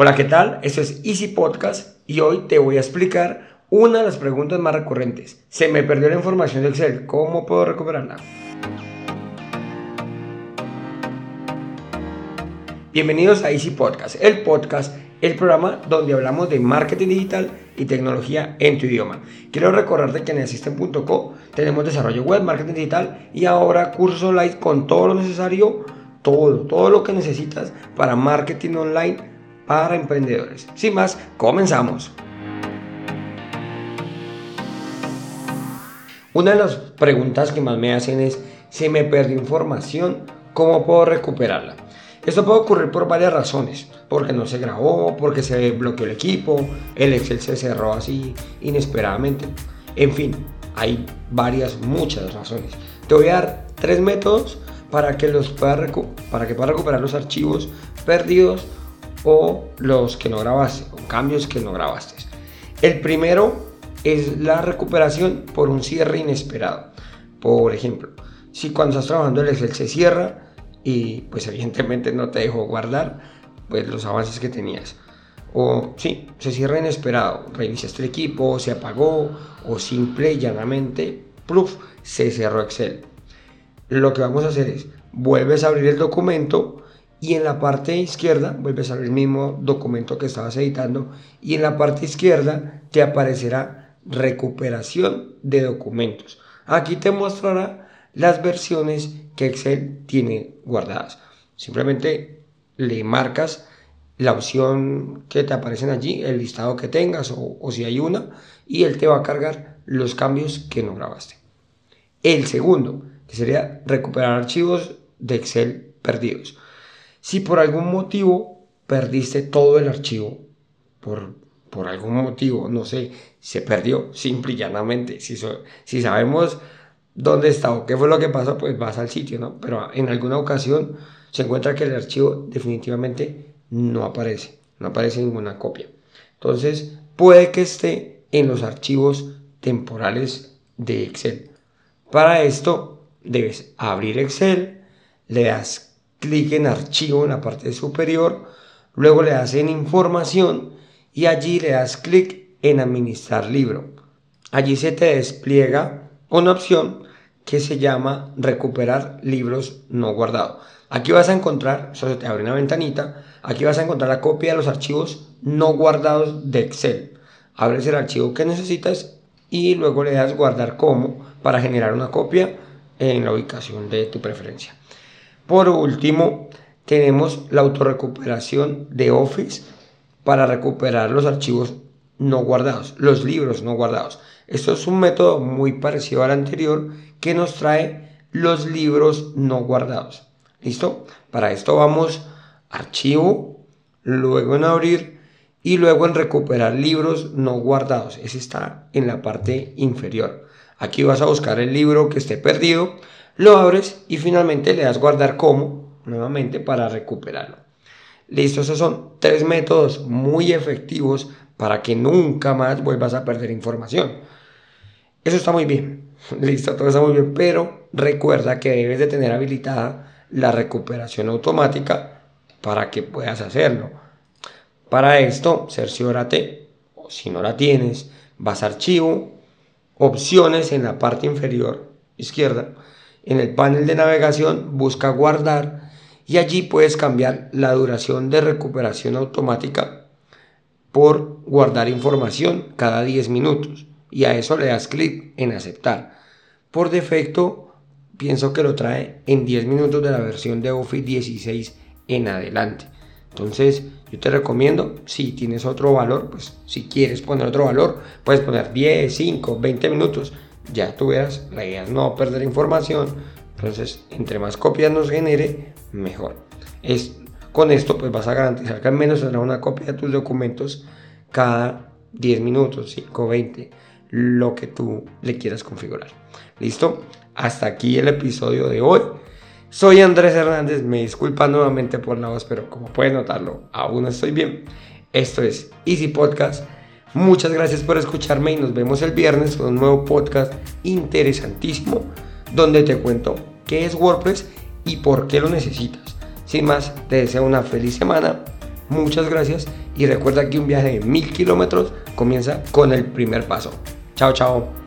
Hola, ¿qué tal? Esto es Easy Podcast y hoy te voy a explicar una de las preguntas más recurrentes. Se me perdió la información de Excel, ¿cómo puedo recuperarla? Bienvenidos a Easy Podcast, el podcast, el programa donde hablamos de marketing digital y tecnología en tu idioma. Quiero recordarte que en Assistant.co tenemos desarrollo web, marketing digital y ahora cursos online con todo lo necesario, todo, todo lo que necesitas para marketing online para emprendedores. Sin más, comenzamos. Una de las preguntas que más me hacen es, si me perdió información, ¿cómo puedo recuperarla? Esto puede ocurrir por varias razones, porque no se grabó, porque se bloqueó el equipo, el Excel se cerró así inesperadamente. En fin, hay varias, muchas razones. Te voy a dar tres métodos para que, los para que puedas recuperar los archivos perdidos o los que no grabaste, o cambios que no grabaste. El primero es la recuperación por un cierre inesperado. Por ejemplo, si cuando estás trabajando el Excel se cierra y pues evidentemente no te dejó guardar pues los avances que tenías. O sí, se cierra inesperado, reiniciaste el equipo, se apagó o simple y llanamente, pluf, se cerró Excel. Lo que vamos a hacer es, vuelves a abrir el documento y en la parte izquierda vuelves a ver el mismo documento que estabas editando y en la parte izquierda te aparecerá recuperación de documentos. Aquí te mostrará las versiones que Excel tiene guardadas. Simplemente le marcas la opción que te aparecen allí, el listado que tengas o, o si hay una, y él te va a cargar los cambios que no grabaste. El segundo, que sería recuperar archivos de Excel perdidos. Si por algún motivo perdiste todo el archivo, por, por algún motivo, no sé, se perdió simple y llanamente. Si, si sabemos dónde está o qué fue lo que pasó, pues vas al sitio, ¿no? Pero en alguna ocasión se encuentra que el archivo definitivamente no aparece, no aparece ninguna copia. Entonces, puede que esté en los archivos temporales de Excel. Para esto, debes abrir Excel, le das clic en archivo en la parte superior, luego le das en información y allí le das clic en administrar libro. Allí se te despliega una opción que se llama recuperar libros no guardados. Aquí vas a encontrar, se te abre una ventanita, aquí vas a encontrar la copia de los archivos no guardados de Excel. Abres el archivo que necesitas y luego le das guardar como para generar una copia en la ubicación de tu preferencia. Por último, tenemos la autorrecuperación de Office para recuperar los archivos no guardados, los libros no guardados. Esto es un método muy parecido al anterior que nos trae los libros no guardados. ¿Listo? Para esto vamos archivo, luego en abrir y luego en recuperar libros no guardados. Ese está en la parte inferior. Aquí vas a buscar el libro que esté perdido lo abres y finalmente le das guardar como nuevamente para recuperarlo. Listo, esos son tres métodos muy efectivos para que nunca más vuelvas a perder información. Eso está muy bien, listo, todo está muy bien, pero recuerda que debes de tener habilitada la recuperación automática para que puedas hacerlo. Para esto, cerciórate, o si no la tienes, vas a archivo, opciones en la parte inferior izquierda, en el panel de navegación busca guardar y allí puedes cambiar la duración de recuperación automática por guardar información cada 10 minutos y a eso le das clic en aceptar. Por defecto pienso que lo trae en 10 minutos de la versión de Office 16 en adelante. Entonces, yo te recomiendo, si tienes otro valor, pues si quieres poner otro valor, puedes poner 10, 5, 20 minutos ya tú veas, la idea es no perder información, entonces entre más copias nos genere, mejor. Es, con esto pues vas a garantizar que al menos tendrá una copia de tus documentos cada 10 minutos, 5, 20, lo que tú le quieras configurar. ¿Listo? Hasta aquí el episodio de hoy. Soy Andrés Hernández, me disculpa nuevamente por la voz, pero como pueden notarlo, aún estoy bien. Esto es Easy Podcast Muchas gracias por escucharme y nos vemos el viernes con un nuevo podcast interesantísimo donde te cuento qué es WordPress y por qué lo necesitas. Sin más, te deseo una feliz semana Muchas gracias y recuerda que un viaje de mil kilómetros comienza con el primer paso. Chao, chao.